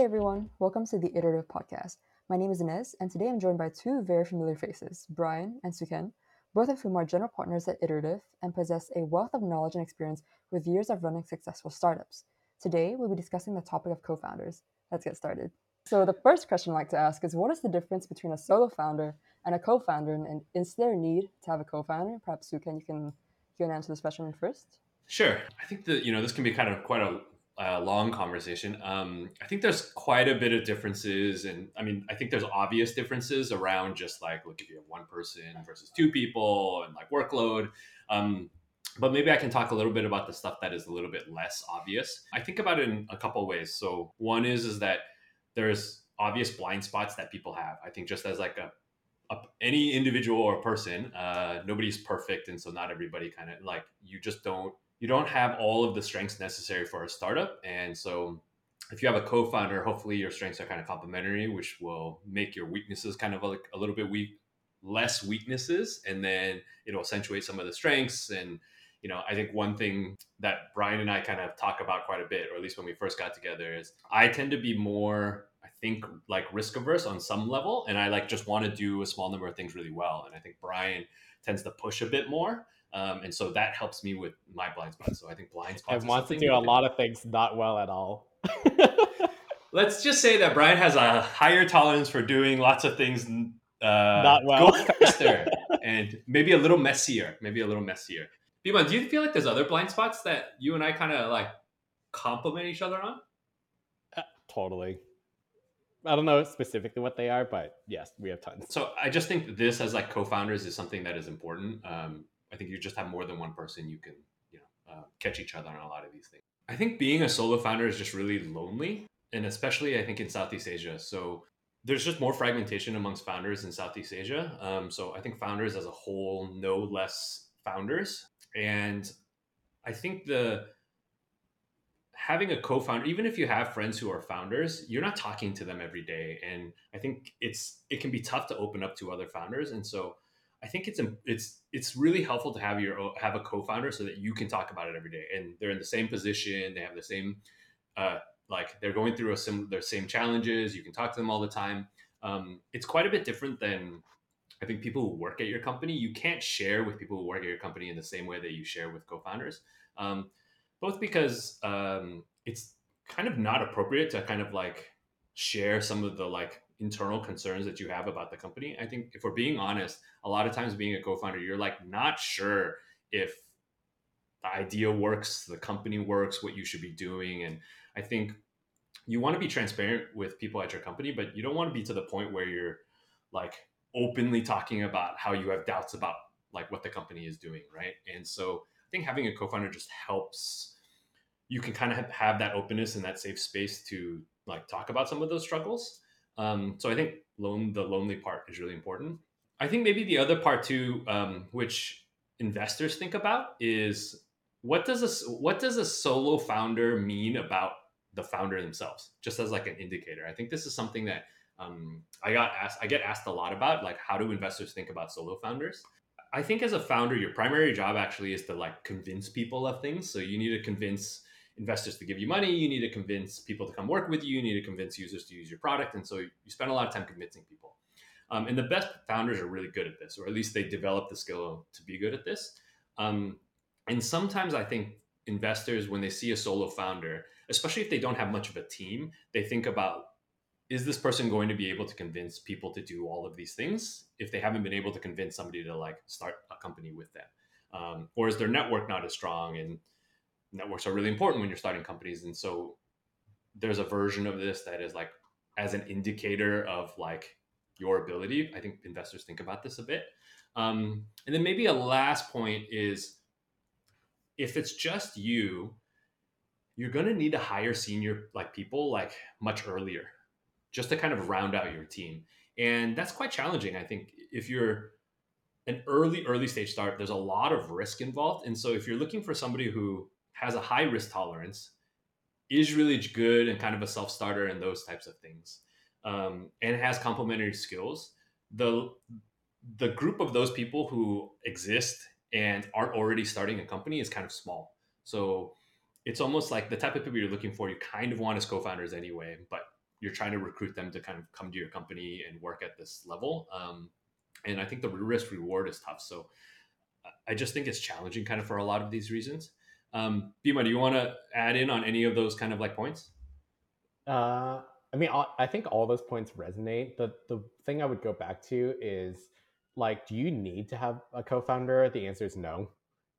Hey everyone, welcome to the Iterative Podcast. My name is Inez, and today I'm joined by two very familiar faces, Brian and Hsu Ken, both of whom are general partners at Iterative and possess a wealth of knowledge and experience with years of running successful startups. Today, we'll be discussing the topic of co founders. Let's get started. So, the first question I'd like to ask is what is the difference between a solo founder and a co founder, and is there a need to have a co founder? Perhaps, Hsu Ken, you can, you can answer this question first. Sure. I think that, you know, this can be kind of quite a a long conversation. Um, I think there's quite a bit of differences, and I mean, I think there's obvious differences around just like, look, if you have one person versus two people, and like workload. Um, but maybe I can talk a little bit about the stuff that is a little bit less obvious. I think about it in a couple ways. So one is is that there's obvious blind spots that people have. I think just as like a, a any individual or person, uh, nobody's perfect, and so not everybody kind of like you just don't you don't have all of the strengths necessary for a startup. And so if you have a co-founder, hopefully your strengths are kind of complementary, which will make your weaknesses kind of like a little bit weak, less weaknesses, and then it'll accentuate some of the strengths. And you know, I think one thing that Brian and I kind of talk about quite a bit, or at least when we first got together, is I tend to be more, I think, like risk averse on some level, and I like just want to do a small number of things really well. And I think Brian tends to push a bit more. Um, and so that helps me with my blind spots. So I think blind spots. I want to do a lot of things not well at all. Let's just say that Brian has a higher tolerance for doing lots of things uh, not well. Faster and maybe a little messier. Maybe a little messier. Bima, do you feel like there's other blind spots that you and I kind of like complement each other on? Uh, totally. I don't know specifically what they are, but yes, we have tons. So I just think this as like co-founders is something that is important. Um, I think you just have more than one person, you can you know uh, catch each other on a lot of these things. I think being a solo founder is just really lonely, and especially I think in Southeast Asia. So there's just more fragmentation amongst founders in Southeast Asia. Um, so I think founders as a whole know less founders, and I think the having a co-founder even if you have friends who are founders you're not talking to them every day and i think it's it can be tough to open up to other founders and so I think it's it's it's really helpful to have your have a co-founder so that you can talk about it every day, and they're in the same position, they have the same uh, like they're going through a sim their same challenges. You can talk to them all the time. Um, it's quite a bit different than I think people who work at your company. You can't share with people who work at your company in the same way that you share with co-founders, um, both because um, it's kind of not appropriate to kind of like share some of the like internal concerns that you have about the company. I think if we're being honest, a lot of times being a co-founder, you're like not sure if the idea works, the company works, what you should be doing. And I think you want to be transparent with people at your company, but you don't want to be to the point where you're like openly talking about how you have doubts about like what the company is doing, right? And so I think having a co-founder just helps you can kind of have that openness and that safe space to like talk about some of those struggles um, so I think lone, the lonely part is really important. I think maybe the other part too, um, which investors think about, is what does a what does a solo founder mean about the founder themselves? Just as like an indicator. I think this is something that um, I got asked. I get asked a lot about, like how do investors think about solo founders? I think as a founder, your primary job actually is to like convince people of things. So you need to convince investors to give you money. You need to convince people to come work with you. You need to convince users to use your product. And so you spend a lot of time convincing people. Um, and the best founders are really good at this, or at least they develop the skill to be good at this. Um, and sometimes I think investors, when they see a solo founder, especially if they don't have much of a team, they think about is this person going to be able to convince people to do all of these things if they haven't been able to convince somebody to like start a company with them? Um, or is their network not as strong and networks are really important when you're starting companies. And so there's a version of this that is like as an indicator of like your ability. I think investors think about this a bit. Um, and then maybe a last point is if it's just you you're going to need to hire senior like people like much earlier just to kind of round out your team. And that's quite challenging i think. If you're an early early stage start there's a lot of risk involved. And so if you're looking for somebody who has a high risk tolerance, is really good and kind of a self starter and those types of things, um, and has complementary skills. The the group of those people who exist and aren't already starting a company is kind of small. So it's almost like the type of people you're looking for, you kind of want as co-founders anyway, but you're trying to recruit them to kind of come to your company and work at this level. Um, and I think the risk reward is tough. So I just think it's challenging kind of for a lot of these reasons. Um, Bima, do you want to add in on any of those kind of like points? Uh, I mean, I think all those points resonate. The the thing I would go back to is like, do you need to have a co-founder? The answer is no.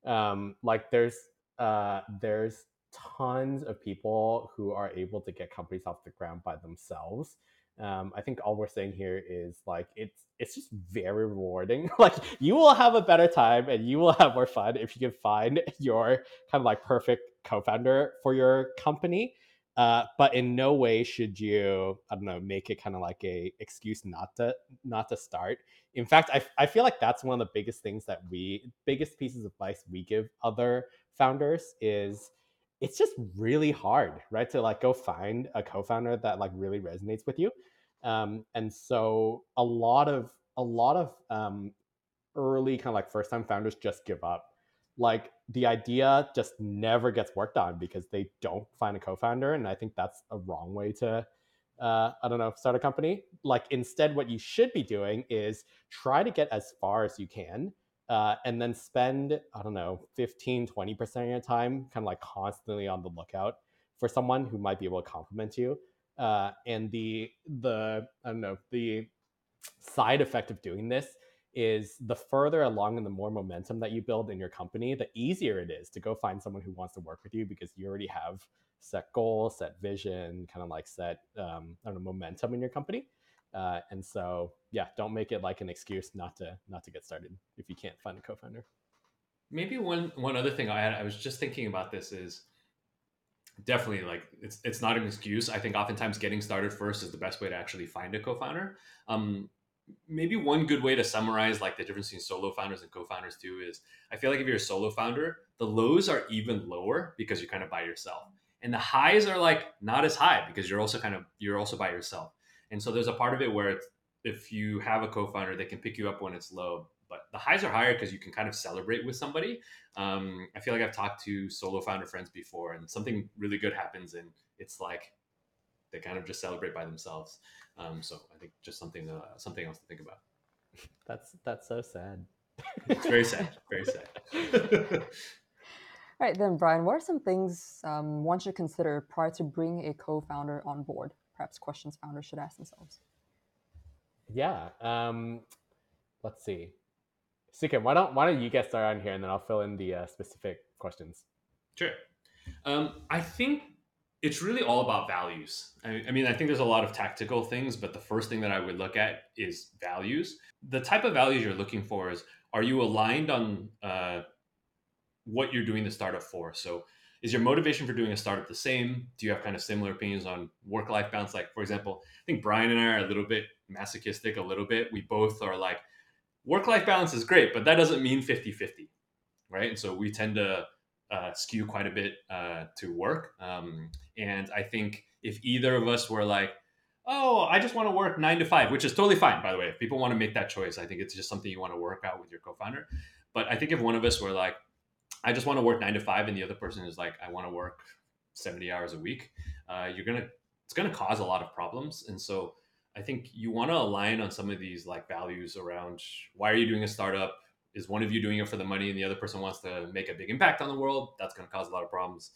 Um, like, there's uh, there's tons of people who are able to get companies off the ground by themselves. Um, I think all we're saying here is like it's it's just very rewarding. like you will have a better time and you will have more fun if you can find your kind of like perfect co-founder for your company. Uh, but in no way should you I don't know make it kind of like a excuse not to not to start. In fact, I I feel like that's one of the biggest things that we biggest pieces of advice we give other founders is it's just really hard, right? To like go find a co-founder that like really resonates with you. Um, and so a lot of a lot of um, early kind of like first time founders just give up. Like the idea just never gets worked on because they don't find a co-founder, and I think that's a wrong way to uh, I don't know, start a company. Like instead, what you should be doing is try to get as far as you can uh, and then spend i don't know 15 20% of your time kind of like constantly on the lookout for someone who might be able to compliment you uh, and the the i don't know the side effect of doing this is the further along and the more momentum that you build in your company the easier it is to go find someone who wants to work with you because you already have set goals set vision kind of like set um, I don't know, momentum in your company uh, and so yeah, don't make it like an excuse not to not to get started if you can't find a co-founder. Maybe one one other thing I had, I was just thinking about this is definitely like it's it's not an excuse. I think oftentimes getting started first is the best way to actually find a co-founder. Um, maybe one good way to summarize like the difference between solo founders and co-founders too is I feel like if you're a solo founder, the lows are even lower because you're kind of by yourself. And the highs are like not as high because you're also kind of you're also by yourself. And so there's a part of it where if you have a co-founder, they can pick you up when it's low. But the highs are higher because you can kind of celebrate with somebody. Um, I feel like I've talked to solo founder friends before, and something really good happens, and it's like they kind of just celebrate by themselves. Um, so I think just something uh, something else to think about. That's that's so sad. it's very sad. Very sad. All right, then, Brian, what are some things um, one should consider prior to bringing a co founder on board? Perhaps questions founders should ask themselves? Yeah. Um, let's see. Hsu Ken, why don't why don't you get started on here, and then I'll fill in the uh, specific questions. Sure. Um, I think it's really all about values. I, I, mean, I think there's a lot of tactical things, but the first thing that I would look at is values. The type of values you're looking for is: Are you aligned on uh, what you're doing the startup for? So, is your motivation for doing a startup the same? Do you have kind of similar opinions on work life balance? Like, for example, I think Brian and I are a little bit masochistic, a little bit. We both are like, work life balance is great, but that doesn't mean 50 50, right? And so we tend to uh, skew quite a bit uh, to work. Um, and I think if either of us were like, oh, I just want to work nine to five, which is totally fine, by the way. If people want to make that choice, I think it's just something you want to work out with your co founder. But I think if one of us were like, I just want to work nine to five, and the other person is like, I want to work 70 hours a week, uh, you're to, it's to cause a lot of problems. And so I think you want to align on some of these like values around why are you doing a startup? Is one of you doing it for the money and the other person wants to make a big impact on the world? That's to cause a lot of problems.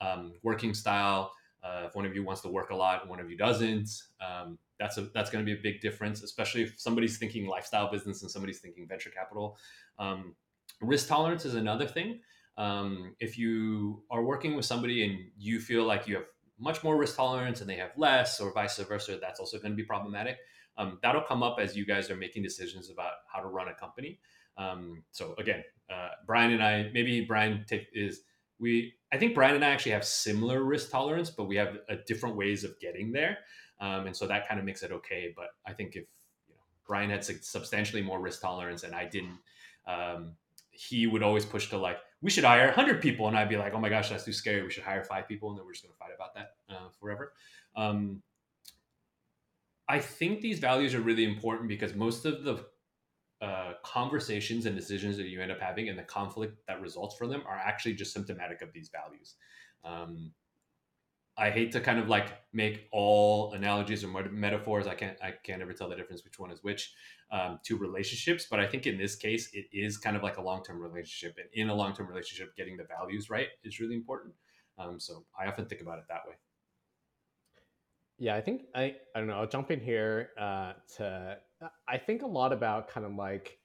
Um, working style. Uh, if one of you wants to work a lot and one of you doesn't, um, that's a that's going to be a big difference, especially if somebody's thinking lifestyle business and somebody's thinking venture capital. Um, Risk tolerance is another thing. Um, if you are working with somebody and you feel like you have much more risk tolerance and they have less, or vice versa, that's also going to be problematic. Um, that'll come up as you guys are making decisions about how to run a company. Um, so again, uh, Brian and I, maybe Brian take, is we. I think Brian and I actually have similar risk tolerance, but we have a different ways of getting there, um, and so that kind of makes it okay. But I think if you know, Brian had substantially more risk tolerance and I didn't, um, he would always push to like we should hire 100 people and i'd be like oh my gosh that's too scary. We should hire five people and then we're just going to fight about that uh, forever. Um, i think these values are really important because most of the uh, conversations and decisions that you end up having and the conflict that results from them are actually just symptomatic of these values. Um, I hate to kind of like make all analogies or metaphors. I can't I can't ever tell the difference which one is which um, to relationships. But I think in this case, it is kind of like a long term relationship, and in a long term relationship, getting the values right is really important. Um, so I often think about it that way. Yeah, I think I I don't know. I'll jump in here uh, to. I think a lot about kind of like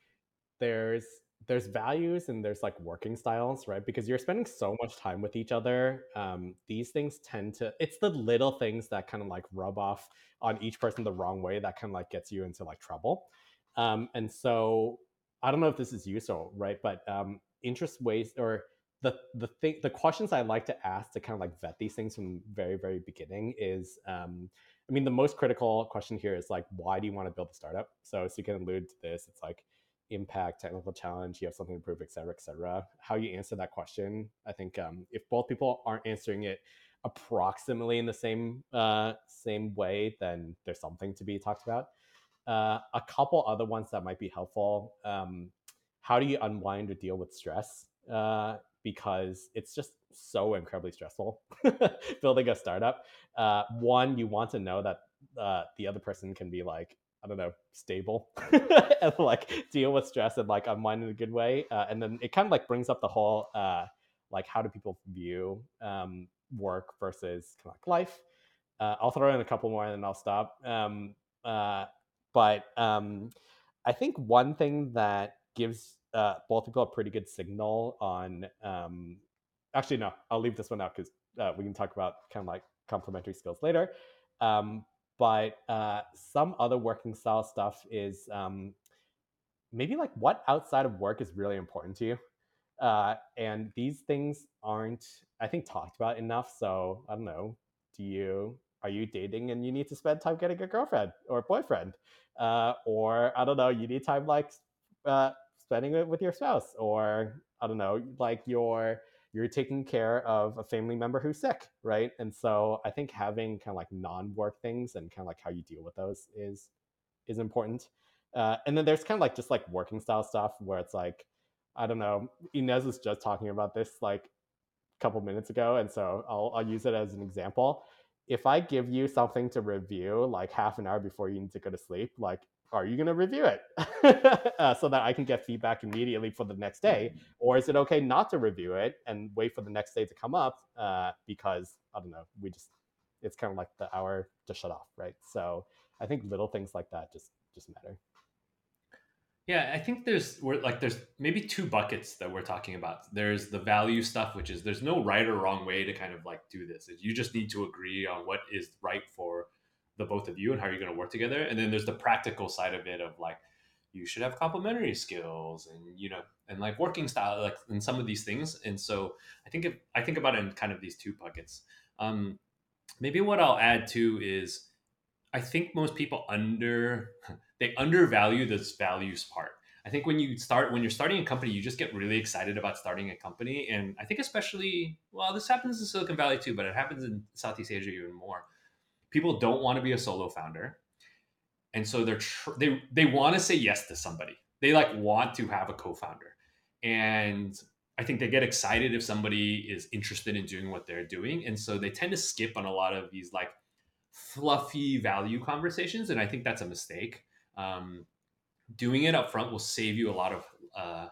there's there's values and there's like working styles, right? Because you're spending so much time with each other. Um, these things tend to, it's the little things that kind of like rub off on each person the wrong way that kind of like gets you into like trouble. Um, and so I don't know if this is useful, right? But um, interest ways or the the thing the questions I like to ask to kind of like vet these things from very very beginning is um, I mean the most critical question here is like why do you want to build a startup? So so you can allude to this. It's like impact, technical challenge, you have something to prove, et cetera, et cetera. How you answer that question, I think um, if both people aren't answering it approximately in the same uh, same way, then there's something to be talked about. Uh, a couple other ones that might be helpful. Um, how do you unwind or deal with stress? Uh, because it's just so incredibly stressful building a startup. Uh, one, you want to know that uh, the other person can be like, I don't know, stable and like deal with stress and like unwind in a good way. Uh, and then it kind of like brings up the whole uh, like how do people view um, work versus kind of like life. Uh, I'll throw in a couple more and then I'll stop. Um, uh, but um, I think one thing that gives uh, both people a pretty good signal on. Um, actually, no, I'll leave this one out because uh, we can talk about kind of like complementary skills later. Um, but uh, some other working style stuff is um, maybe like what outside of work is really important to you. Uh, and these things aren't, I think, talked about enough. So I don't know. Do you are you dating and you need to spend time getting a girlfriend or boyfriend, uh, or I don't know, you need time like uh, spending it with your spouse, or I don't know, like your you're taking care of a family member who's sick, right? And so I think having kind of like non-work things and kind of like how you deal with those is is important. Uh, and then there's kind of like just like working style stuff where it's like, I don't know, Inez was just talking about this like a couple minutes ago, and so I'll I'll use it as an example. If I give you something to review like half an hour before you need to go to sleep, like are you going to review it uh, so that I can get feedback immediately for the next day? Mm-hmm. Or is it okay not to review it and wait for the next day to come up uh, because, I don't know, we just, it's kind of like the hour to shut off, right? So I think little things like that just, just matter. Yeah, I think there's we're like there's maybe two buckets that we're talking about. There's the value stuff, which is there's no right or wrong way to kind of like do this. You just need to agree on what is right for the both of you and how you're going to work together. And then there's the practical side of it of like you should have complementary skills and you know and like working style like in some of these things. And so I think if, I think about it in kind of these two buckets. Um, maybe what I'll add too is I think most people under they undervalue this values part. I think when you start when you're starting a company, you just get really excited about starting a company, and I think especially well, this happens in Silicon Valley too, but it happens in Southeast Asia even more people don't want to be a solo founder. And so they're tr- they they want to say yes to somebody. They like want to have a co-founder. And i think they get excited if somebody is interested in doing what they're doing. And so they tend to skip on a lot of these like fluffy value conversations. And i think that's a mistake. Um, doing it up front will save you a lot of uh,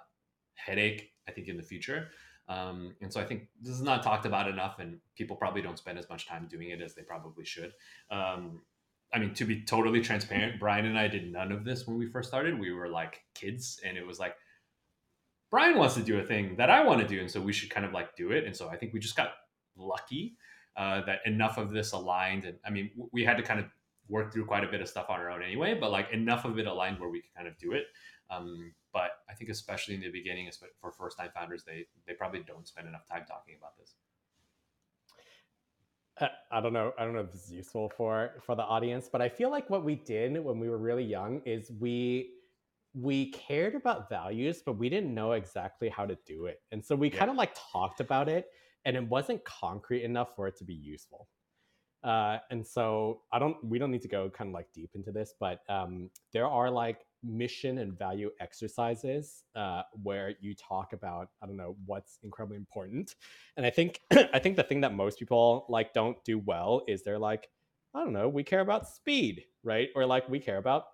headache i think in the future um, and so I think this is not talked about enough, and people probably don't spend as much time doing it as they probably should. Um, I mean, to be totally transparent, Brian and I did none of this when we first started. We were like kids, and it was like Brian wants to do a thing that I want to do, and so we should kind of like do it. And so I think we just got lucky uh, that enough of this aligned. And I mean, we had to kind of work through quite a bit of stuff on our own anyway, but like enough of it aligned where we could kind of do it. Um, but I think especially in the beginning, for first time founders, they they probably don't spend enough time talking about this. I don't know. I don't know if this is useful for for the audience, but I feel like what we did when we were really young is we we cared about values, but we didn't know exactly how to do it, and so we yeah. kind of like talked about it, and it wasn't concrete enough for it to be useful. Uh, and so I don't, we don't need to go kind of like deep into this, but um, there are like mission and value exercises uh, where you talk about I don't know what's incredibly important. And I think I think the thing that most people like don't do well is they're like I don't know we care about speed right? Or like we care about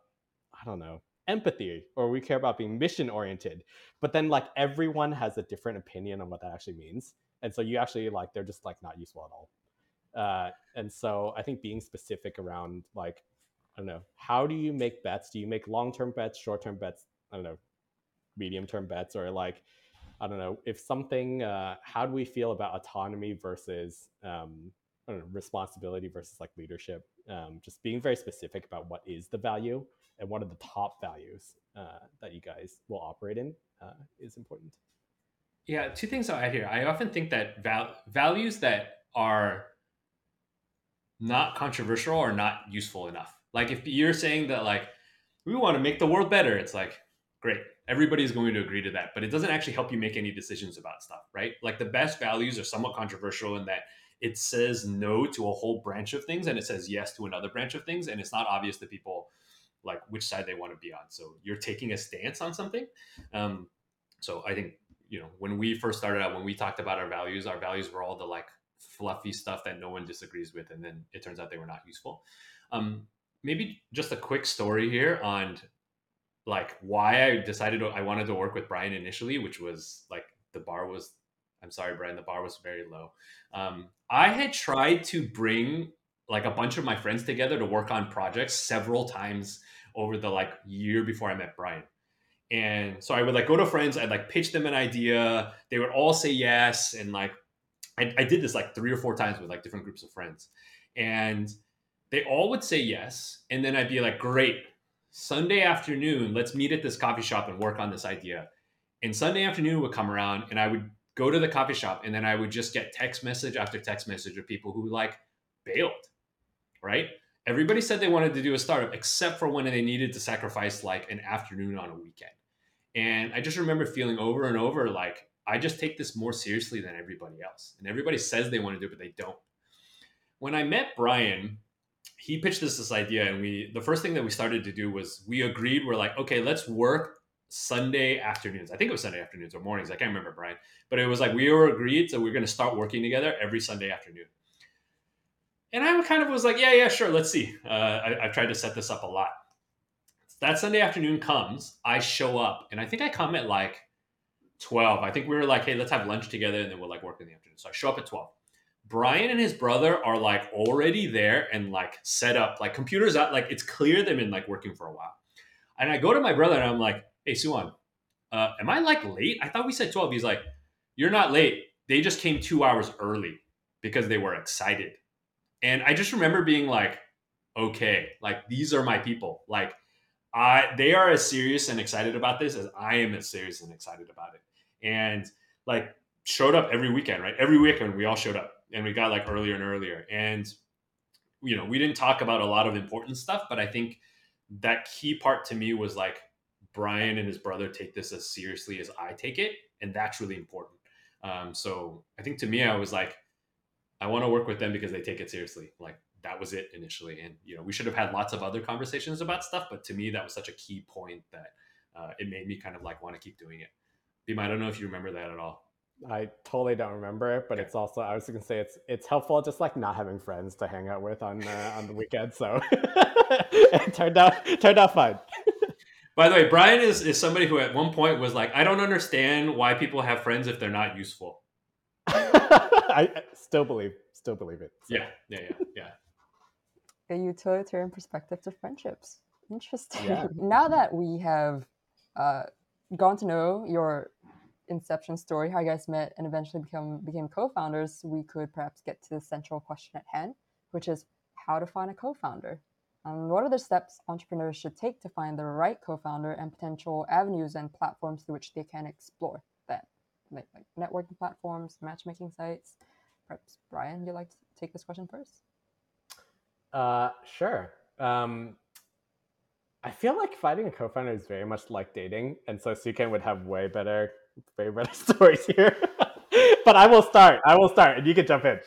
I don't know empathy or we care about being mission oriented. But then like everyone has a different opinion on what that actually means. And so you actually like they're just like not useful at all. Uh, and so i think being specific around like i don't know how do you make bets do you make long-term bets short-term bets i don't know medium-term bets or like i don't know if something uh, how do we feel about autonomy versus um, know, responsibility versus like leadership um, just being very specific about what is the value and what are the top values uh, that you guys will operate in uh, is important. Yeah, two things I'll add here. I often think that val- values that are not controversial are not useful enough. Like if you're saying that like we want to make the world better, it's like great. Everybody's going to agree to that, but it doesn't actually help you make any decisions about stuff, right? Like the best values are somewhat controversial in that it says no to a whole branch of things and it says yes to another branch of things and it's not obvious to people like which side they want to be on. So you're taking a stance on something. Um, so I think you know when we first started out, when we talked about our values, our values were all the like fluffy stuff that no one disagrees with, and then it turns out they were not useful. Um, maybe just a quick story here on like why I decided I wanted to work with Brian initially, which was like the bar was. I'm sorry, Brian. The bar was very low. Um, I had tried to bring like a bunch of my friends together to work on projects several times over the like year before I met Brian. And so I would like go to friends, I'd like pitch them an idea. They would all say yes. And like I, I did this like three or four times with like different groups of friends. And they all would say yes. And then I'd be like, great, Sunday afternoon, let's meet at this coffee shop and work on this idea. And Sunday afternoon would come around and I would go to the coffee shop and then I would just get text message after text message of people who like bailed, right? everybody said they wanted to do a startup except for when they needed to sacrifice like an afternoon on a weekend. And I just remember feeling over and over like, I just take this more seriously than everybody else. And everybody says they want to do it, but they don't. When I met Brian, he pitched us this idea, and we the first thing that we started to do was we agreed we're like, okay, let's work Sunday afternoons. I think it was Sunday afternoons or mornings. I can't remember, Brian. But it was like we were agreed, so we we're going to start working together every Sunday afternoon. And I kind of was like, yeah, yeah, sure, let's see. Uh, I, have tried to set this up a lot. That Sunday afternoon comes, I show up, and I think I come at like 12. I think we were like, hey, let's have lunch together, and then we'll like work in the afternoon. So I show up at 12. Brian and his brother are like already there and like set up, like computers out, like it's clear they've been like working for a while. And I go to my brother and I'm like, hey, Suan, uh, am I like late? I thought we said 12. He's like, you're not late. They just came two hours early because they were excited. And I just remember being like, okay, like these are my people. Like I they are as serious and excited about this as I am as serious and excited about it. And like showed up every weekend, right? Every weekend we all showed up and we got like earlier and earlier. And you know, we didn't talk about a lot of important stuff, but I think that key part to me was like Brian and his brother take this as seriously as I take it, and that's really important. Um, so I think to me, I was like, I want to work with them because they take it seriously. Like that was it initially, and you know we should have had lots of other conversations about stuff, but to me that was such a key point that uh, it made me kind of like want to keep doing it. Bima, I don't know if you remember that at all. I totally don't remember it, but it's also I was gonna say it's it's helpful just like not having friends to hang out with on uh, on the weekend. So it turned out turned out fine. By the way, Brian is is somebody who at one point was like, I don't understand why people have friends if they're not useful. I still believe, still believe it. So. Yeah, yeah, yeah, yeah. A utilitarian perspective to friendships. Interesting. Yeah. now that we have uh, gone to know your inception story, how you guys met and eventually become became co-founders, we could perhaps get to the central question at hand, which is how to find a co-founder. Um, what are the steps entrepreneurs should take to find the right co-founder and potential avenues and platforms through which they can explore that? like, like networking platforms, matchmaking sites. Perhaps Brian, you'd like to take this question first? Uh, sure. Um, I feel like finding a co-founder is very much like dating, and so Hsu Ken would have way better, way better stories here. but I will start. I will start, and you can jump in.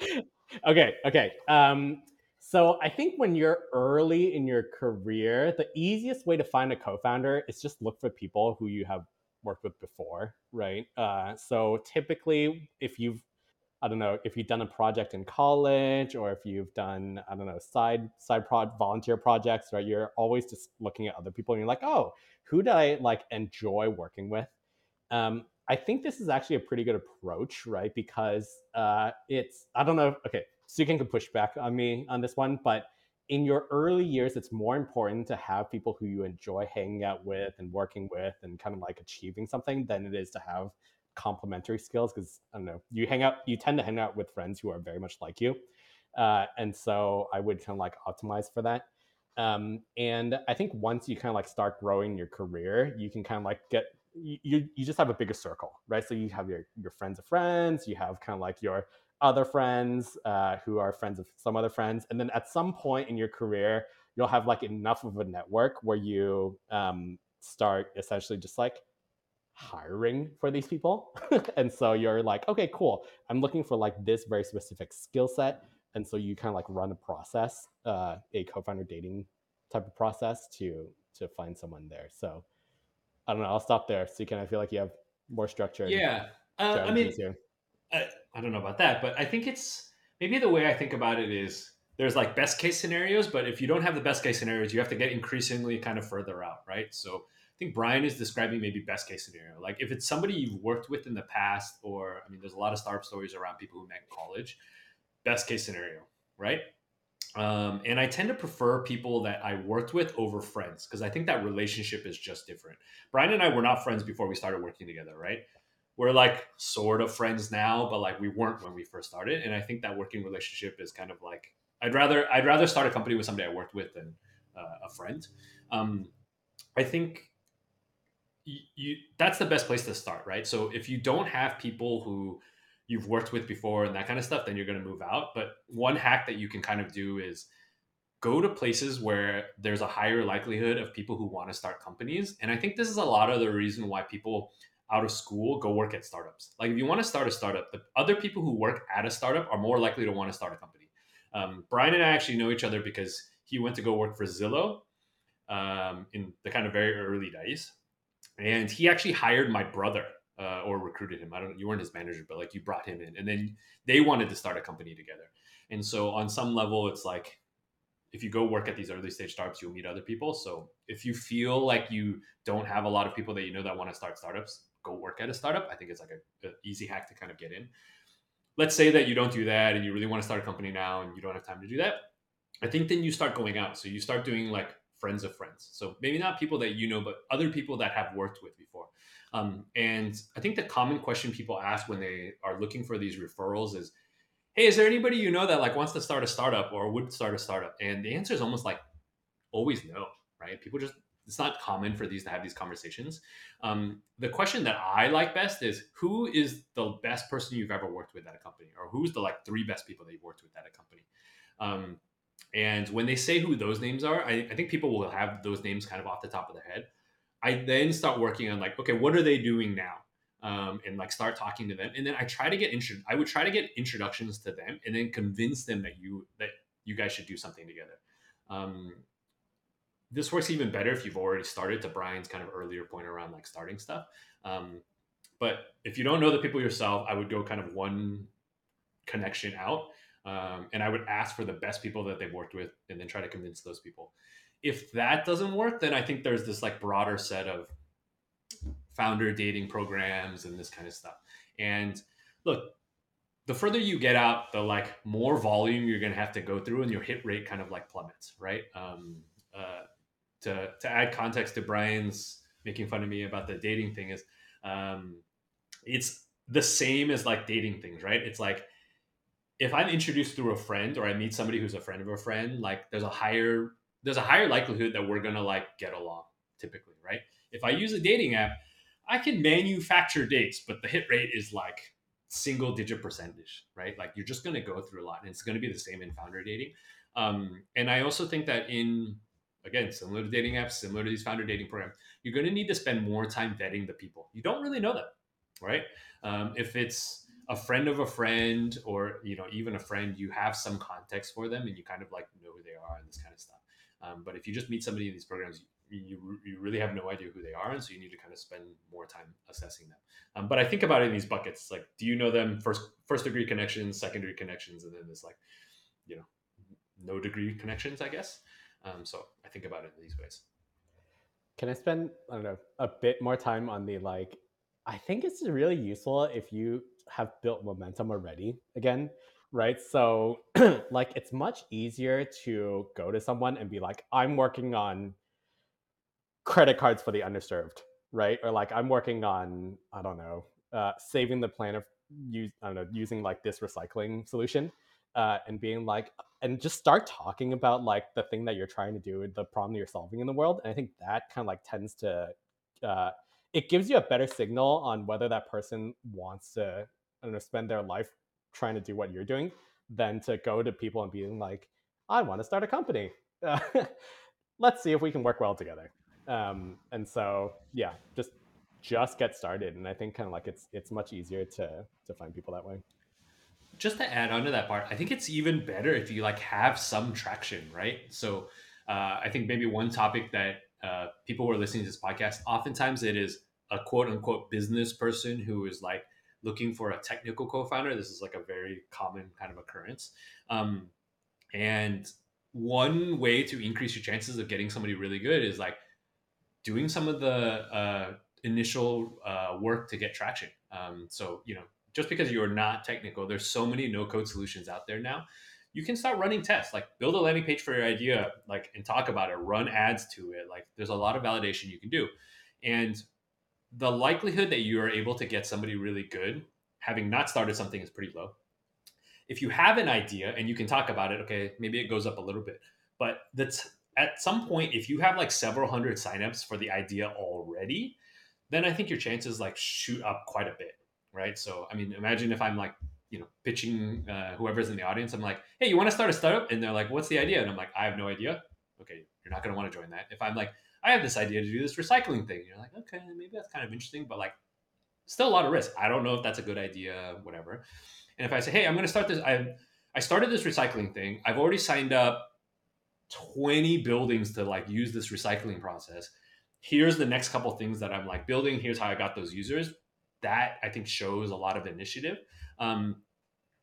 okay. Okay. Um, So I think when you're early in your career, the easiest way to find a co-founder is just look for people who you have worked with before, right? Uh, so typically, if you've I don't know if you've done a project in college or if you've done I don't know side side prod volunteer projects, right? You're always just looking at other people and you're like, oh, who do I like enjoy working with? Um, I think this is actually a pretty good approach, right? Because uh, it's I don't know. Okay, so you can push back on me on this one, but in your early years, it's more important to have people who you enjoy hanging out with and working with and kind of like achieving something than it is to have complementary skills. Because I don't know, you hang out, you tend to hang out with friends who are very much like you, uh, and so I would kind of like optimize for that. Um, and I think once you kind of like start growing your career, you can kind of like get you you just have a bigger circle, right? So you have your your friends of friends, you have kind of like your other friends uh, who are friends of some other friends, and then at some point in your career, you'll have like enough of a network where you um, start essentially just like hiring for these people, and so you're like, okay, cool, I'm looking for like this very specific skill set, and so you kind of like run a process, uh, a co-founder dating type of process to to find someone there. So I don't know. I'll stop there. So you can I feel like you have more structure. Yeah. Uh, I mean. I, I don't know about that, but I think it's maybe the way I think about it is there's like best case scenarios, but if you don't have the best case scenarios, you have to get increasingly kind of further out, right? So I think Brian is describing maybe best case scenario. Like if it's somebody you've worked with in the past, or I mean, there's a lot of startup stories around people who met in college. Best case scenario, right? Um, and I tend to prefer people that I worked with over friends because I think that relationship is just different. Brian and I were not friends before we started working together, right? we're like sort of friends now, but like we weren't when we first started. And I think that working relationship is kind of like I'd rather I'd rather start a company with somebody I worked with than uh, a friend. Um, I think you, you that's the best place to start, right? So if you don't have people who you've worked with before and that kind of stuff, then you're going to move out. But one hack that you can kind of do is go to places where there's a higher likelihood of people who want to start companies. And I think this is a lot of the reason why people out of school go work at startups. Like if you want to start a startup, the other people who work at a startup are more likely to want to start a company. Um, Brian and I actually know each other because he went to go work for Zillow um, in the kind of very early days, and he actually hired my brother uh, or recruited him. I don't. You weren't his manager, but like you brought him in, and then they wanted to start a company together. And so on some level, it's like if you go work at these early stage startups, you'll meet other people. So if you feel like you don't have a lot of people that you know that want to start startups, go work at a startup. I think it's like a, a easy hack to kind of get in. Let's say that you don't do that and you really want to start a company now and you don't have time to do that. I think then you start going out. So you start doing like friends of friends. So maybe not people that you know, but other people that have worked with before. Um, and I think the common question people ask when they are looking for these referrals is, "Hey, is there anybody you know that like wants to start a startup or would start a startup?" And the answer is almost like always no, right? People just it's not common for these to have these conversations. Um, the question that I like best is who is the best person you've ever worked with at a company, or who's the like three best people that you've worked with at a company. Um, and when they say who those names are, I, I, think people will have those names kind of off the top of their head. I then start working on like, okay, what are they doing now? Um, and like start talking to them, and then I try to get intro. I would try to get introductions to them, and then convince them that you that you guys should do something together. Um, this works even better if you've already started to Brian's kind of earlier point around like starting stuff. Um, but if you don't know the people yourself, I would go kind of one connection out. Um, and I would ask for the best people that they've worked with and then try to convince those people. If that doesn't work, then I think there's this like broader set of founder dating programs and this kind of stuff. And look, the further you get out, the like more volume you're going to have to go through and your hit rate kind of like plummets, right? Um, uh, to to add context to Brian's making fun of me about the dating thing is um, it's the same as like dating things, right? It's like if I'm introduced through a friend or I meet somebody who's a friend of a friend, like there's a higher there's a higher likelihood that we're gonna like get along typically, right? If I use a dating app, I can manufacture dates, but the hit rate is like single digit percentage, right? Like you're just gonna go through a lot, and it's gonna be the same in founder dating. Um, and I also think that in again, similar to dating apps, similar to these founder dating programs, you're going to need to spend more time vetting the people. You don't really know them, right? Um, if it's a friend of a friend or you know even a friend you have some context for them and you kind of like know who they are and this kind of stuff um, but if you just meet somebody in these programs you, you really have no idea who they are and so you need to kind of spend more time assessing them. Um, but i think about it in these buckets like do you know them? First first degree connections secondary connections and then there's like you know no degree connections i guess. Um, so i think about it in these ways. Can i spend i don't know a bit more time on the like i think it's really useful if you have built momentum already again right? So like it's much easier to go to someone and be like i'm working on credit cards for the underserved right? Or like i'm working on i don't know uh, saving the planet use i don't know using like this recycling solution uh, and being like and just start talking about like the thing that you're trying to do the problem you're solving in the world and i think that kind of like tends to uh, it gives you a better signal on whether that person wants to I don't know, spend their life trying to do what you're doing than to go to people and being like, I want to start a company. Let's see if we can work well together. Um, and so, yeah, just just get started. And I think kind of like it's it's much easier to to find people that way. Just to add on to that part, I think it's even better if you like have some traction, right? So uh, I think maybe one topic that uh, people who are listening to this podcast, oftentimes it is a quote unquote business person who is like looking for a technical co-founder. This is like a very common kind of occurrence. Um, and one way to increase your chances of getting somebody really good is like doing some of the uh, initial uh, work to get traction. Um, so you know, just because you're not technical, there's so many no-code solutions out there now. You can start running tests, like build a landing page for your idea, like and talk about it, run ads to it. Like there's a lot of validation you can do. And the likelihood that you are able to get somebody really good having not started something is pretty low. If you have an idea and you can talk about it, okay, maybe it goes up a little bit. But that's at some point, if you have like several hundred signups for the idea already, then I think your chances like shoot up quite a bit, right? So, I mean, imagine if I'm like, you know, pitching uh, whoever's in the audience, I'm like, hey, you want to start a startup? And they're like, what's the idea? And I'm like, I have no idea. Okay, you're not going to want to join that. If I'm like, I have this idea to do this recycling thing. You're like, okay, maybe that's kind of interesting, but like, still a lot of risk. I don't know if that's a good idea, whatever. And if I say, hey, I'm going to start this, I I started this recycling thing. I've already signed up 20 buildings to like use this recycling process. Here's the next couple things that I'm like building. Here's how I got those users. That I think shows a lot of initiative. Um,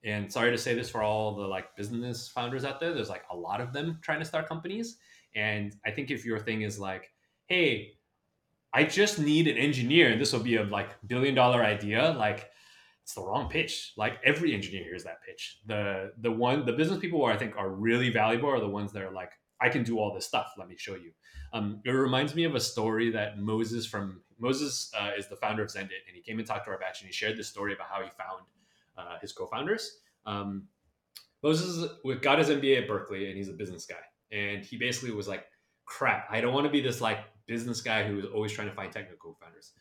and sorry to say this for all the like business founders out there. There's like a lot of them trying to start companies and I think if your thing is like, hey, I just need an engineer, and this will be a like billion dollar idea, like it's the wrong pitch. Like every engineer hears that pitch. The the one the business people who I think are really valuable are the ones that are like, I can do all this stuff. Let me show you. Um, it reminds me of a story that Moses from Moses uh, is the founder of Xendit, and he came and talked to our batch, and he shared this story about how he found uh, his co-founders. Um, Moses got his MBA at Berkeley, and he's a business guy and he basically was like, "Crap, I don't want to be this like business guy who is always trying to find technical founders."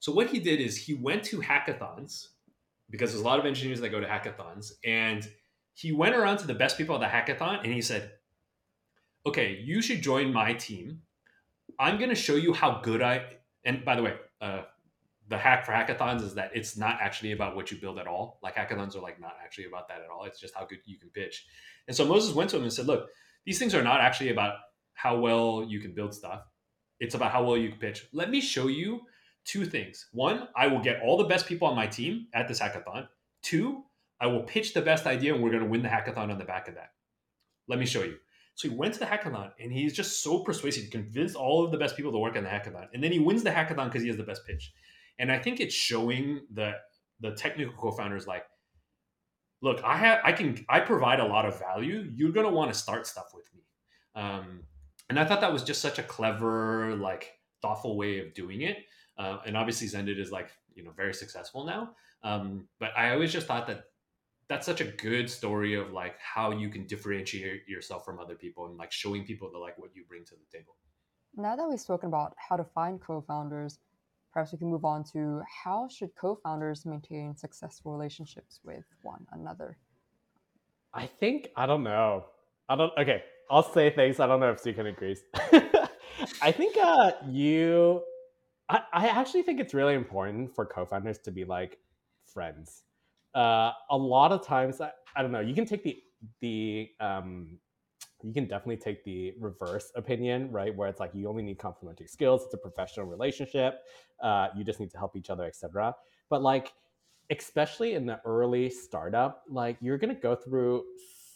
So what he did is he went to hackathons because there's a lot of engineers that go to hackathons, and he went around to the best people at the hackathon and he said, "Okay, you should join my team. I'm going to show you how good I." And by the way, uh, the hack for hackathons is that it's not actually about what you build at all. Like hackathons are like not actually about that at all. It's just how good you can pitch. And so Moses went to him and said, "Look, these things are not actually about how well you can build stuff. It's about how well you can pitch. Let me show you two things. One, I will get all the best people on my team at this hackathon. Two, I will pitch the best idea and we're going to win the hackathon on the back of that. Let me show you. So he went to the hackathon and he's just so persuasive. He convinced all of the best people to work on the hackathon. And then he wins the hackathon because he has the best pitch. And I think it's showing the the technical co-founders like, look, I have, I can, I provide a lot of value. You're going to want to start stuff with me. Um, and I thought that was just such a clever, like thoughtful way of doing it. Uh, and obviously Xendit is like, you know, very successful now. Um, but I always just thought that that's such a good story of like how you can differentiate yourself from other people and like showing people the like what you bring to the table. Now that we've spoken about how to find co-founders, perhaps we can move on to how should co-founders maintain successful relationships with one another? I think i don't know. I don't okay i'll say things i don't know if you can agrees i think uh you I, I actually think it's really important for co-founders to be like friends. Uh, a lot of times I, I don't know you can take the the um, you can definitely take the reverse opinion right where it's like you only need complementary skills it's a professional relationship uh, you just need to help each other etc but like especially in the early startup like you're gonna go through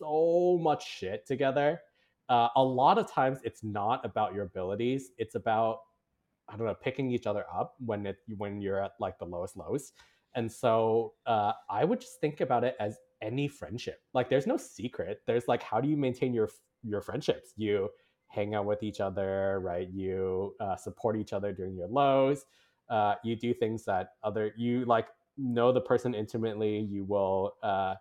so much shit together. Uh, a lot of times it's not about your abilities it's about i don't know picking each other up when it when you're at like the lowest lows. And so uh, i would just think about it as any friendship. Like there's no secret. There's like how do you maintain your your friendships you hang out with each other right you uh, support each other during your lows uh, you do things that other you like know the person intimately you will uh,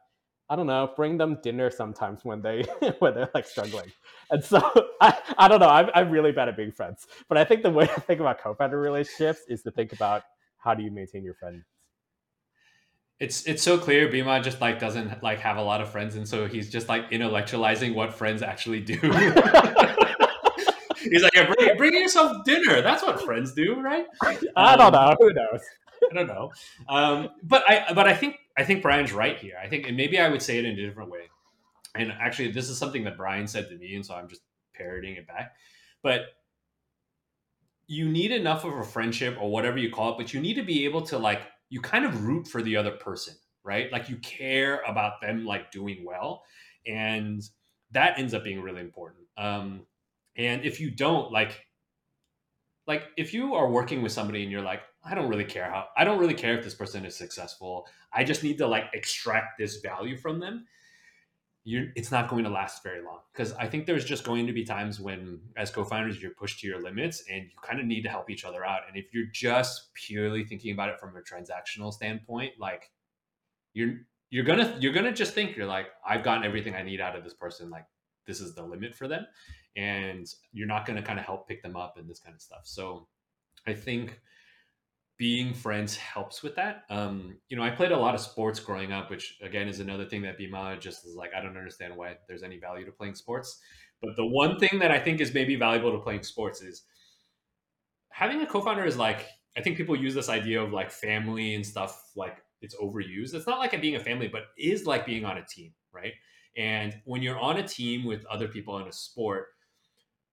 I don't know, bring them dinner sometimes when they when they're like struggling. And so I, I don't know, I'm I'm really bad at being friends. But I think the way to think about co-founder relationships is to think about how do you maintain your friends. It's it's so clear Bima just like doesn't like have a lot of friends and so he's just like intellectualizing what friends actually do. he's like bring, bring yourself dinner. That's what friends do, right? I don't know. Who knows? I don't know. Um, but I but I think I think Brian's right here. I think and maybe I would say it in a different way. And actually, this is something that Brian said to me, and so I'm just parroting it back. But you need enough of a friendship or whatever you call it, but you need to be able to like you kind of root for the other person, right? Like you care about them like doing well, and that ends up being really important. Um, and if you don't like like if you are working with somebody and you're like i don't really care how i don't really care if this person is successful i just need to like extract this value from them you it's not going to last very long. Because i think there's just going to be times when as co-founders you're pushed to your limits and you kind of need to help each other out. And if you're just purely thinking about it from a transactional standpoint like you're you're gonna you're gonna just think you're like i've gotten everything i need out of this person like this is the limit for them. And you're not to kind of help pick them up and this kind of stuff. So I think being friends helps with that. Um, you know, I played a lot of sports growing up, which again is another thing that Bima just is like, I don't understand why there's any value to playing sports. But the one thing that I think is maybe valuable to playing sports is having a co-founder is like, I think people use this idea of like family and stuff like it's overused. It's not like being a family, but is like being on a team, right? And when you're on a team with other people in a sport,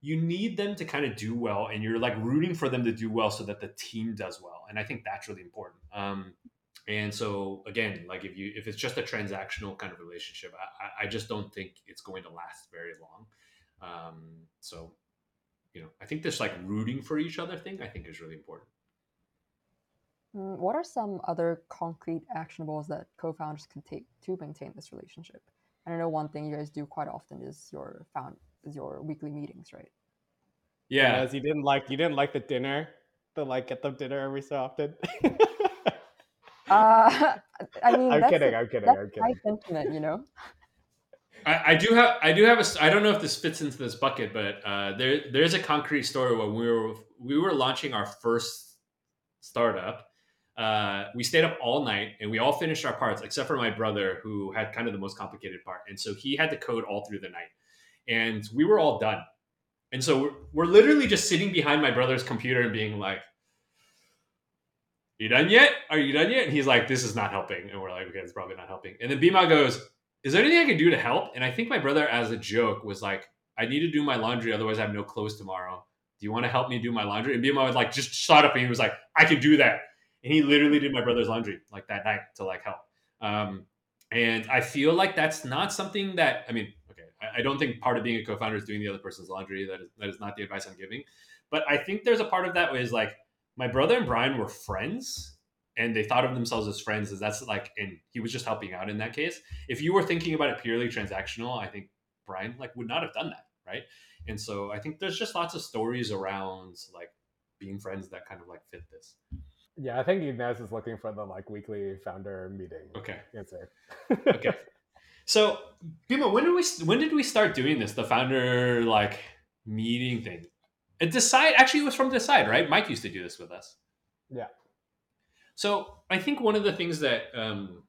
you need them to kind of do well and you're like rooting for them to do well so that the team does well and i think that's really important. Um, and so again like if you if it's just a transactional kind of relationship i, I just don't think it's going to last very long. Um, so you know i think this like rooting for each other thing i think is really important. Mm, what are some other concrete actionables that co-founders can take to maintain this relationship? And i know one thing you guys do quite often is your found your weekly meetings, right? Yeah, as you didn't like you didn't like the dinner, the like get them dinner every so often. uh, I mean, I'm kidding. I'm kidding. I'm kidding. sentiment, you know. I, I, do have I do have a I don't know if this fits into this bucket, but uh, there there's a concrete story when we were we were launching our first startup. Uh, we stayed up all night and we all finished our parts except for my brother who had kind of the most complicated part, and so he had to code all through the night and we were all done. And so we're, we're literally just sitting behind my brother's computer and being like, you done yet? Are you done yet? And he's like, this is not helping. And we're like, okay, it's probably not helping. And then Bima goes, is there anything I can do to help? And I think my brother, as a joke, was like, I need to do my laundry, otherwise I have no clothes tomorrow. Do you want to help me do my laundry? And Bima was like, just shut up. And he was like, I can do that. And he literally did my brother's laundry like that night to like help. Um, and I feel like that's not something that, I mean, I, don't think part of being a co-founder is doing the other person's laundry. That is that is not the advice I'm giving. But I think there's a part of that is like my brother and Brian were friends and they thought of themselves as friends as that's like and he was just helping out in that case. If you were thinking about it purely transactional, I think Brian like would not have done that, right? And so I think there's just lots of stories around like being friends that kind of like fit this. Yeah, I think Inez is looking for the like weekly founder meeting. Okay. Answer. okay. So, Bima, when did we when did we start doing this? The founder like meeting thing. It decide actually it was from decide, right? Mike used to do this with us. Yeah. So I think one of the things that um,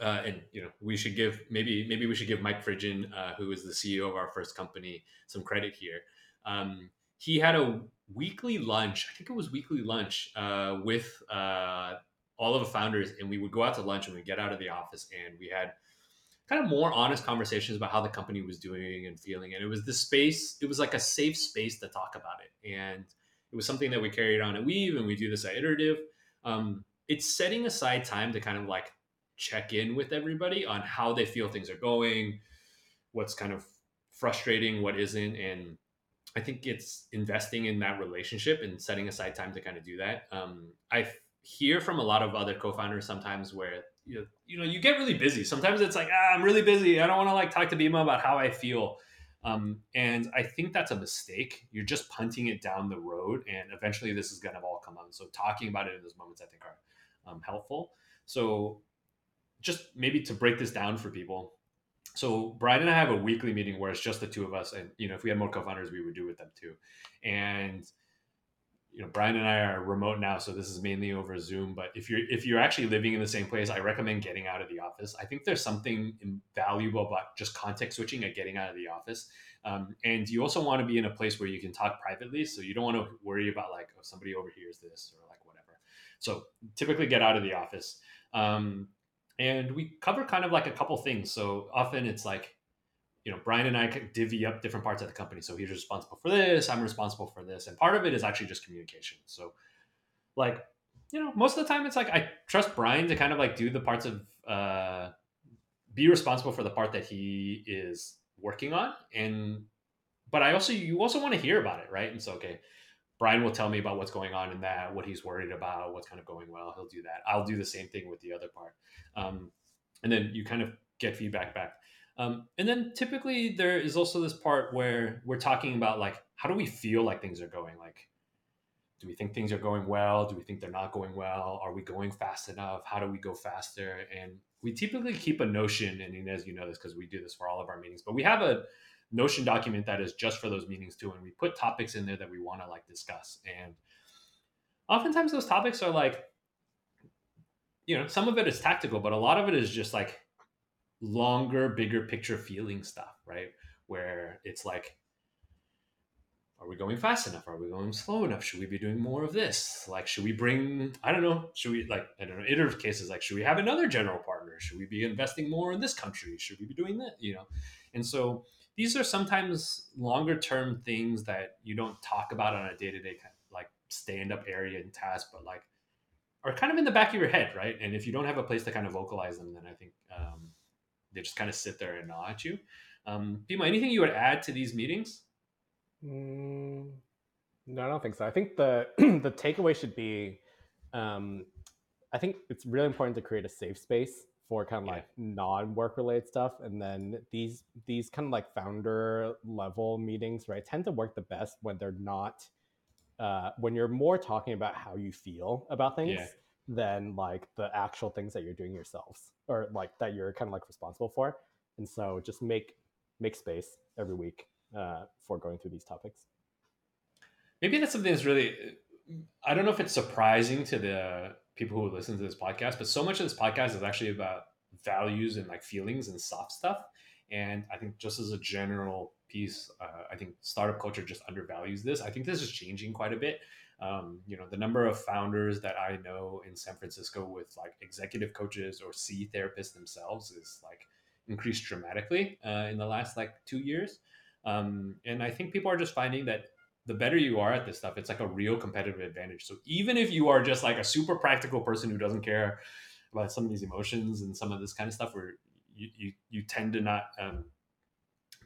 uh, and you know we should give maybe maybe we should give Mike Fridgen, uh, who is the CEO of our first company, some credit here. Um, he had a weekly lunch. I think it was weekly lunch uh, with uh, all of the founders, and we would go out to lunch and we get out of the office, and we had kind of more honest conversations about how the company was doing and feeling. And it was the space, it was like a safe space to talk about it. And it was something that we carried on at Weave and we do this at Iterative. Um, it's setting aside time to kind of like check in with everybody on how they feel things are going, what's kind of frustrating, what isn't. And I think it's investing in that relationship and setting aside time to kind of do that. Um, I hear from a lot of other co-founders sometimes where you know, you know you get really busy. Sometimes it's like ah, I'm really busy. I don't want to like talk to Bima about how I feel. Um, and I think that's a mistake. You're just punting it down the road, and eventually this is going to all come out. So talking about it in those moments, I think, are um, helpful. So just maybe to break this down for people. So Brian and I have a weekly meeting where it's just the two of us, and you know, if we had more co-founders, we would do with them too. And you know brian and i are remote now so this is mainly over zoom but if you're if you're actually living in the same place i recommend getting out of the office. I think there's something invaluable about just context switching and getting out of the office. Um, and you also want to be in a place where you can talk privately so you don't want to worry about like oh, somebody overhears this or like whatever. So typically get out of the office. Um, and we cover kind of like a couple things. So often it's like you know, Brian and I divvy up different parts of the company. So he's responsible for this, I'm responsible for this. And part of it is actually just communication. So, like, you know, most of the time it's like I trust Brian to kind of like do the parts of, uh, be responsible for the part that he is working on. And, but I also, you also want to hear about it, right? And so, okay, Brian will tell me about what's going on in that, what he's worried about, what's kind of going well. He'll do that. I'll do the same thing with the other part. Um, and then you kind of get feedback back. Um, and then typically there is also this part where we're talking about like how do we feel like things are going? Like, do we think things are going well? Do we think they're not going well? Are we going fast enough? How do we go faster? And we typically keep a Notion, and Inez, you know this because we do this for all of our meetings, but we have a Notion document that is just for those meetings too, and we put topics in there that we want to like discuss. And oftentimes those topics are like, you know, some of it is tactical, but a lot of it is just like longer, bigger picture feeling stuff, right? Where it's like, are we going fast enough? Are we going slow enough? Should we be doing more of this? Like, should we bring, I don't know, should we, like, I don't know, iterative cases, like, should we have another general partner? Should we be investing more in this country? Should we be doing that? You know? And so these are sometimes longer term things that you don't talk about on a day to day, like, stand up area and task, but like, are kind of in the back of your head, right? And if you don't have a place to kind of vocalize them, then I think um, they just kind of sit there and nod at you. Um, Bima, anything you would add to these meetings? Mm, no, I don't think so. I think the the takeaway should be, um, I think it's really important to create a safe space for kind of yeah. like non-work related stuff, and then these these kind of like founder level meetings, right, tend to work the best when they're not uh, when you're more talking about how you feel about things. Yeah than like the actual things that you're doing yourselves or like that you're kind of like responsible for. And so just make make space every week uh, for going through these topics. Maybe that's something that's really i don't know if it's surprising to the people who listen to this podcast but so much of this podcast is actually about values and like feelings and soft stuff. And i think just as a general piece uh, i think startup culture just undervalues this. I think this is changing quite a bit um, you know the number of founders that i know in san francisco with like executive coaches or c therapists themselves is like increased dramatically uh, in the last like two years. Um, and i think people are just finding that the better you are at this stuff it's like a real competitive advantage. So even if you are just like a super practical person who doesn't care about some of these emotions and some of this kind of stuff where you, you, you tend to not um,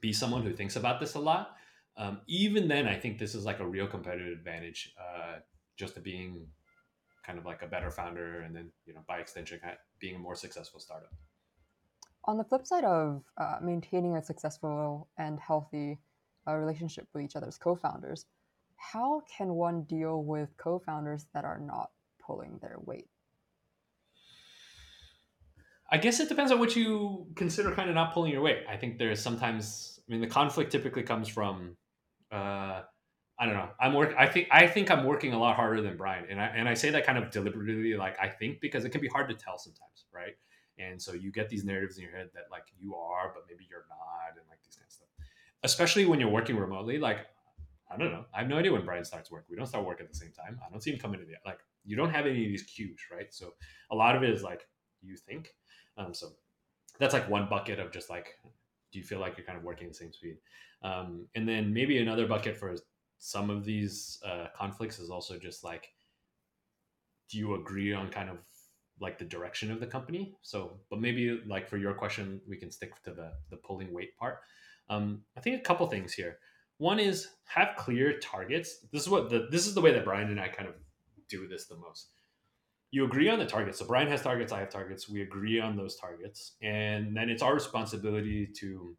be someone who thinks about this a lot um, even then, I think this is like a real competitive advantage, uh, just to being kind of like a better founder, and then you know by extension, being a more successful startup. On the flip side of uh, maintaining a successful and healthy uh, relationship with each other's co-founders, how can one deal with co-founders that are not pulling their weight? I guess it depends on what you consider kind of not pulling your weight. I think there's sometimes, I mean, the conflict typically comes from uh, I don't know. I'm work. I think I think I'm working a lot harder than Brian, and I and I say that kind of deliberately, like I think, because it can be hard to tell sometimes, right? And so you get these narratives in your head that like you are, but maybe you're not, and like these kind of stuff. Especially when you're working remotely, like I don't know. I have no idea when Brian starts work. We don't start work at the same time. I don't see him coming in the like you don't have any of these cues, right? So a lot of it is like you think. Um, so that's like one bucket of just like, do you feel like you're kind of working the same speed? Um, and then maybe another bucket for some of these uh, conflicts is also just like, do you agree on kind of like the direction of the company. So, but maybe like for your question, we can stick to the the pulling weight part. Um, I think a couple things here. One is have clear targets. This is what the this is the way that Brian and I kind of do this the most. You agree on the targets. So Brian has targets, I have targets. We agree on those targets, and then it's our responsibility to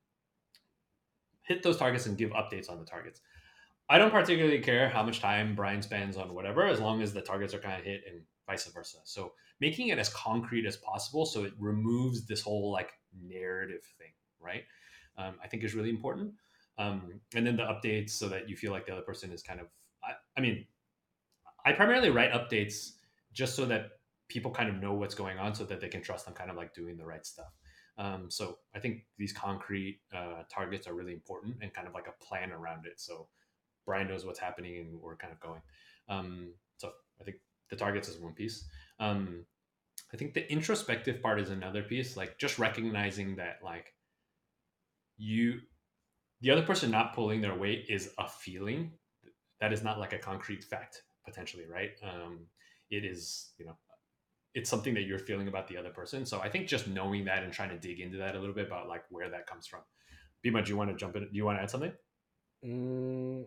hit those targets and give updates on the targets. I don't particularly care how much time Brian spends on whatever, as long as the targets are kind of hit and vice versa. So making it as concrete as possible so it removes this whole like narrative thing, right? Um, I think is really important. Um, and then the updates so that you feel like the other person is kind of, I, I mean, I primarily write updates just so that people kind of know what's going on so that they can trust I'm kind of like doing the right stuff. Um, so I think these concrete uh, targets are really important and kind of like a plan around it. So Brian knows what's happening and we're kind of going. Um, so I think the targets is one piece. Um, I think the introspective part is another piece, like just recognizing that like you the other person not pulling their weight is a feeling that is not like a concrete fact potentially, right? Um, it is, you know, it's something that you're feeling about the other person. So I think just knowing that and trying to dig into that a little bit about like where that comes from. Bima, do you want to jump in? Do you want to add something? Mm,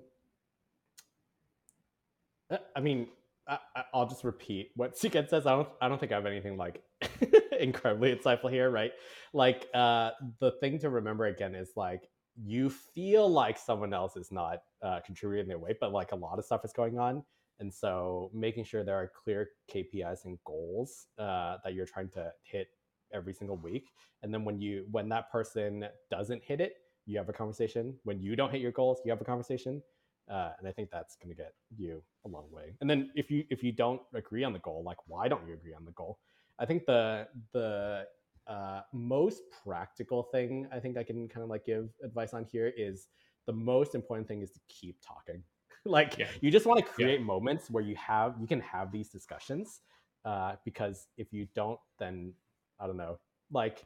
uh, I mean, I, will just repeat what Hsu Ken says. I don't, I don't think I have anything like incredibly insightful here, right? Like, uh, the thing to remember again is like you feel like someone else is not uh, contributing their weight, but like a lot of stuff is going on, and so making sure there are clear KPIs and goals uh, that you're trying to hit every single week, and then when you when that person doesn't hit it, you have a conversation. When you don't hit your goals, you have a conversation uh, and I think that's going to get you a long way. And then if you if you don't agree on the goal, like why don't you agree on the goal? I think the the uh, most practical thing I think I can kind of like give advice on here is the most important thing is to keep talking. like yeah. you just want to create yeah. moments where you have you can have these discussions uh, because if you don't, then I don't know, like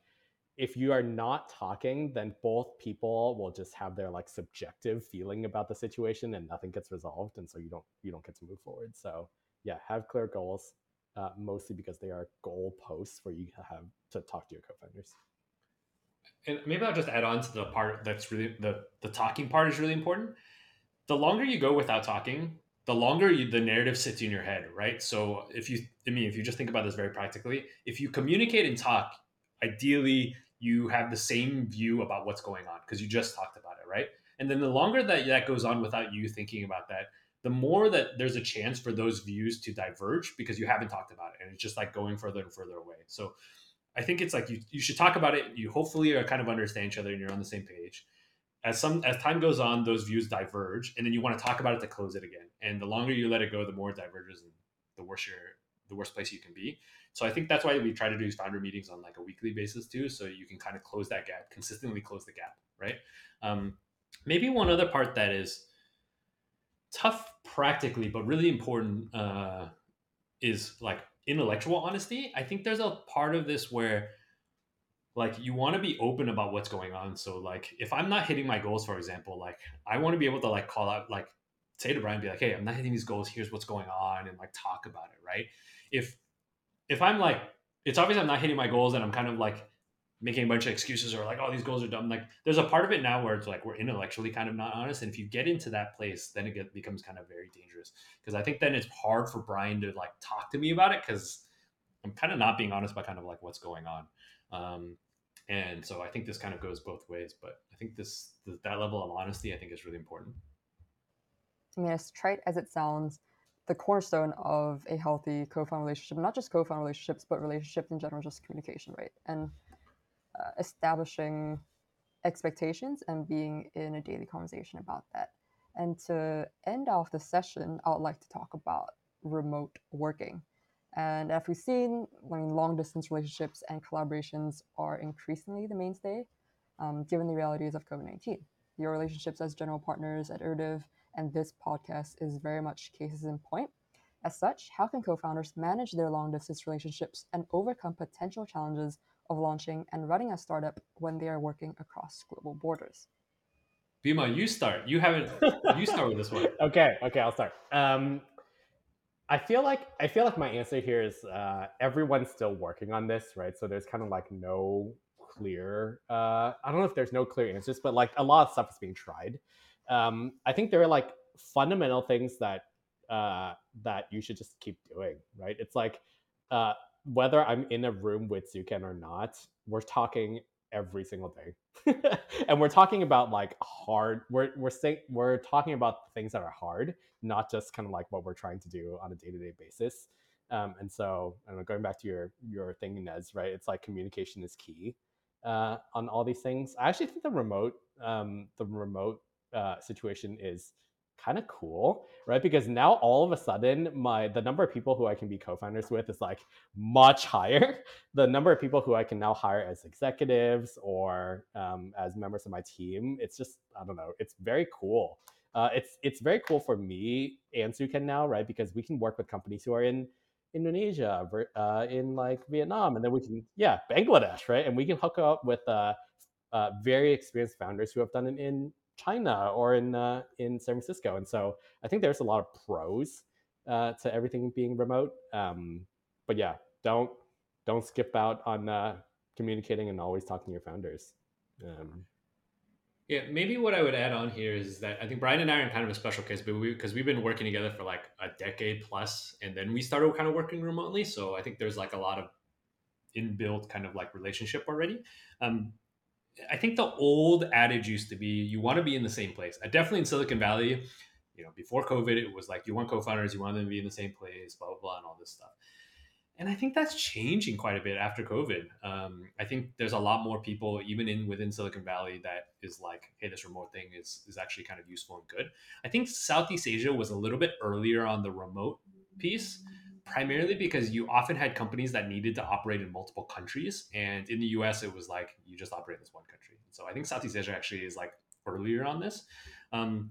if you are not talking, then both people will just have their like subjective feeling about the situation and nothing gets resolved. And so you don't you don't get to move forward. So yeah, have clear goals, uh, mostly because they are goal posts where you have to talk to your co-founders. And maybe I'll just add on to the part that's really the the talking part is really important. The longer you go without talking, the longer you, the narrative sits in your head, right? So if you, I mean, if you just think about this very practically, if you communicate and talk, ideally you have the same view about what's going on because you just talked about it, right? And then the longer that that goes on without you thinking about that, the more that there's a chance for those views to diverge because you haven't talked about it and it's just like going further and further away. So I think it's like you, you should talk about it. You hopefully are kind of understand each other and you're on the same page. As some as time goes on, those views diverge, and then you want to talk about it to close it again. And the longer you let it go, the more it diverges, and the worse the worst place you can be. So I think that's why we try to do founder meetings on like a weekly basis too, so you can kind of close that gap, consistently close the gap, right? Um, maybe one other part that is tough practically, but really important uh, is like intellectual honesty. I think there's a part of this where like you want to be open about what's going on. So like if I'm not hitting my goals, for example, like I want to be able to like call out like say to Brian, be like, hey, I'm not hitting these goals. Here's what's going on, and like talk about it, right? If if I'm like, it's obvious I'm not hitting my goals, and I'm kind of like making a bunch of excuses or like, oh, these goals are dumb. Like, there's a part of it now where it's like we're intellectually kind of not honest, and if you get into that place, then it get, becomes kind of very dangerous because I think then it's hard for Brian to like talk to me about it because I'm kind of not being honest about kind of like what's going on. Um, and so I think this kind of goes both ways, but I think this that level of honesty I think is really important. I mean, as trite as it sounds, the cornerstone of a healthy co-found relationship, not just co-found relationships, but relationships in general, just communication, right? And uh, establishing expectations and being in a daily conversation about that. And to end off the session, I would like to talk about remote working. And as we've seen, I mean, long distance relationships and collaborations are increasingly the mainstay, um, given the realities of COVID 19. Your relationships as general partners at Iterative and this podcast is very much cases in point. As such, how can co founders manage their long distance relationships and overcome potential challenges of launching and running a startup when they are working across global borders? Bima, you start. You haven't. you start with this one. Okay. Okay. I'll start. Um, I feel like I feel like my answer here is uh, everyone's still working on this, right? So there's kind of like no clear. Uh, I don't know if there's no clear answers, but like a lot of stuff is being tried. Um, I think there are like fundamental things that uh, that you should just keep doing, right? It's like uh, whether I'm in a room with Hsu Ken or not, we're talking every single day, and we're talking about like hard. We're we're saying we're talking about things that are hard, not just kind of like what we're trying to do on a day to day basis. Um, and so, going back to your your thing, Nez, right? It's like communication is key uh, on all these things. I actually think the remote um, the remote uh, situation is kind of cool, right? Because now all of a sudden, my the number of people who I can be co-founders with is like much higher. The number of people who I can now hire as executives or um, as members of my team, it's just I don't know, it's very cool. Uh, it's it's very cool for me and Hsu Ken now, right? Because we can work with companies who are in Indonesia, uh, in like Vietnam, and then we can yeah Bangladesh, right? And we can hook up with uh, uh, very experienced founders who have done it in China or in uh, in San Francisco. And so I think there's a lot of pros uh, to everything being remote. Um, but yeah, don't don't skip out on uh, communicating and always talking to your founders. Um, yeah, maybe what I would add on here is that I think Brian and I are in kind of a special case, but we because we've been working together for like a decade plus, and then we started kind of working remotely. So I think there's like a lot of inbuilt kind of like relationship already. Um, I think the old adage used to be you want to be in the same place. Definitely in Silicon Valley, you know, before COVID, it was like you want co-founders, you want them to be in the same place, blah blah blah, and all this stuff. And I think that's changing quite a bit after COVID. Um, I think there's a lot more people, even in within Silicon Valley, that is like, hey, this remote thing is is actually kind of useful and good. I think Southeast Asia was a little bit earlier on the remote piece primarily because you often had companies that needed to operate in multiple countries. And in the US, it was like you just operate in this one country. So I think Southeast Asia actually is like earlier on this. Um,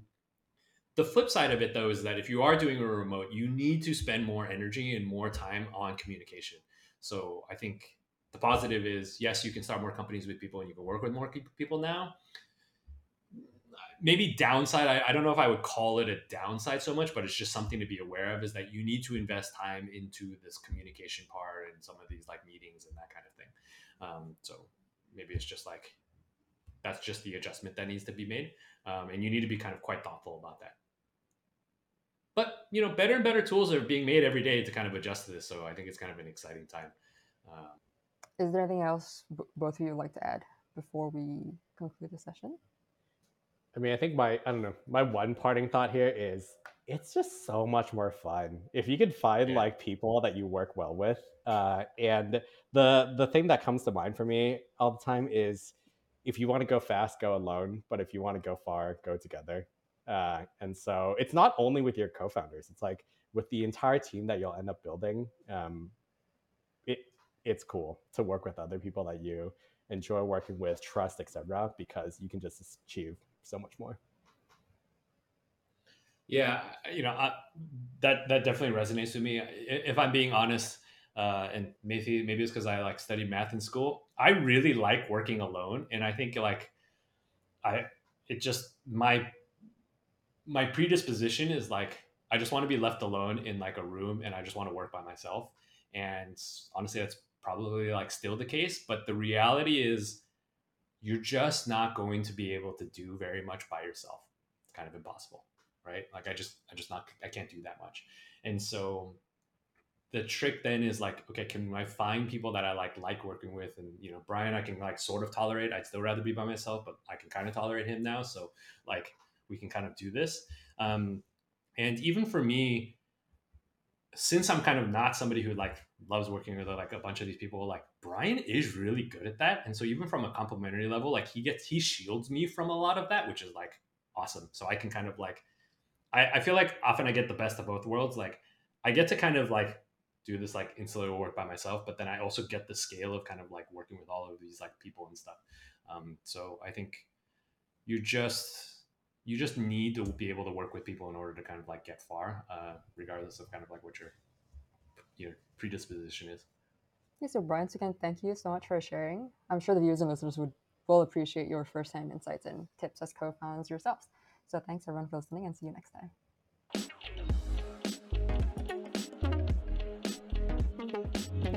the flip side of it, though, is that if you are doing a remote, you need to spend more energy and more time on communication. So I think the positive is yes, you can start more companies with people and you can work with more people now maybe downside I, I, don't know if i would call it a downside so much but it's just something to be aware of is that you need to invest time into this communication part and some of these like meetings and that kind of thing. Um, so maybe it's just like that's just the adjustment that needs to be made um, and you need to be kind of quite thoughtful about that. But you know better and better tools are being made every day to kind of adjust to this so i think it's kind of an exciting time. Um, is there anything else b- both of you would like to add before we conclude the session I mean, I think my I don't know my one parting thought here is it's just so much more fun if you could find yeah. like people that you work well with. Uh, and the the thing that comes to mind for me all the time is if you want to go fast, go alone. But if you want to go far, go together. Uh, and so it's not only with your co-founders; it's like with the entire team that you'll end up building. Um, it it's cool to work with other people that you enjoy working with, trust, etc. Because you can just achieve so much more. Yeah, you know I, that that definitely resonates with me. If I'm being honest, uh, and maybe maybe it's because I like studied math in school. I really like working alone, and I think like I it just my my predisposition is like I just want to be left alone in like a room, and I just want to work by myself. And honestly, that's probably like still the case. But the reality is, you're just not going to be able to do very much by yourself. It's kind of impossible, right? Like I just, I just not, I can't do that much. And so the trick then is like, okay, can I find people that I like, like working with? And, you know, Brian, I can like sort of tolerate, I'd still rather be by myself, but I can kind of tolerate him now. So like, we can kind of do this. Um, and even for me, since I'm kind of not somebody who like loves working with like a bunch of these people, like Brian is really good at that. And so even from a complimentary level, like he gets he shields me from a lot of that, which is like awesome. So I can kind of like I, I feel like often I get the best of both worlds. Like I get to kind of like do this like insular work by myself, but then I also get the scale of kind of like working with all of these like people and stuff. Um, so I think you just you just need to be able to work with people in order to kind of like get far, uh, regardless of kind of like what your your predisposition is. Yeah, so Brian, so again, thank you so much for sharing. I'm sure the viewers and listeners would will appreciate your firsthand insights and tips as co-founders yourselves. So thanks everyone for listening and see you next time.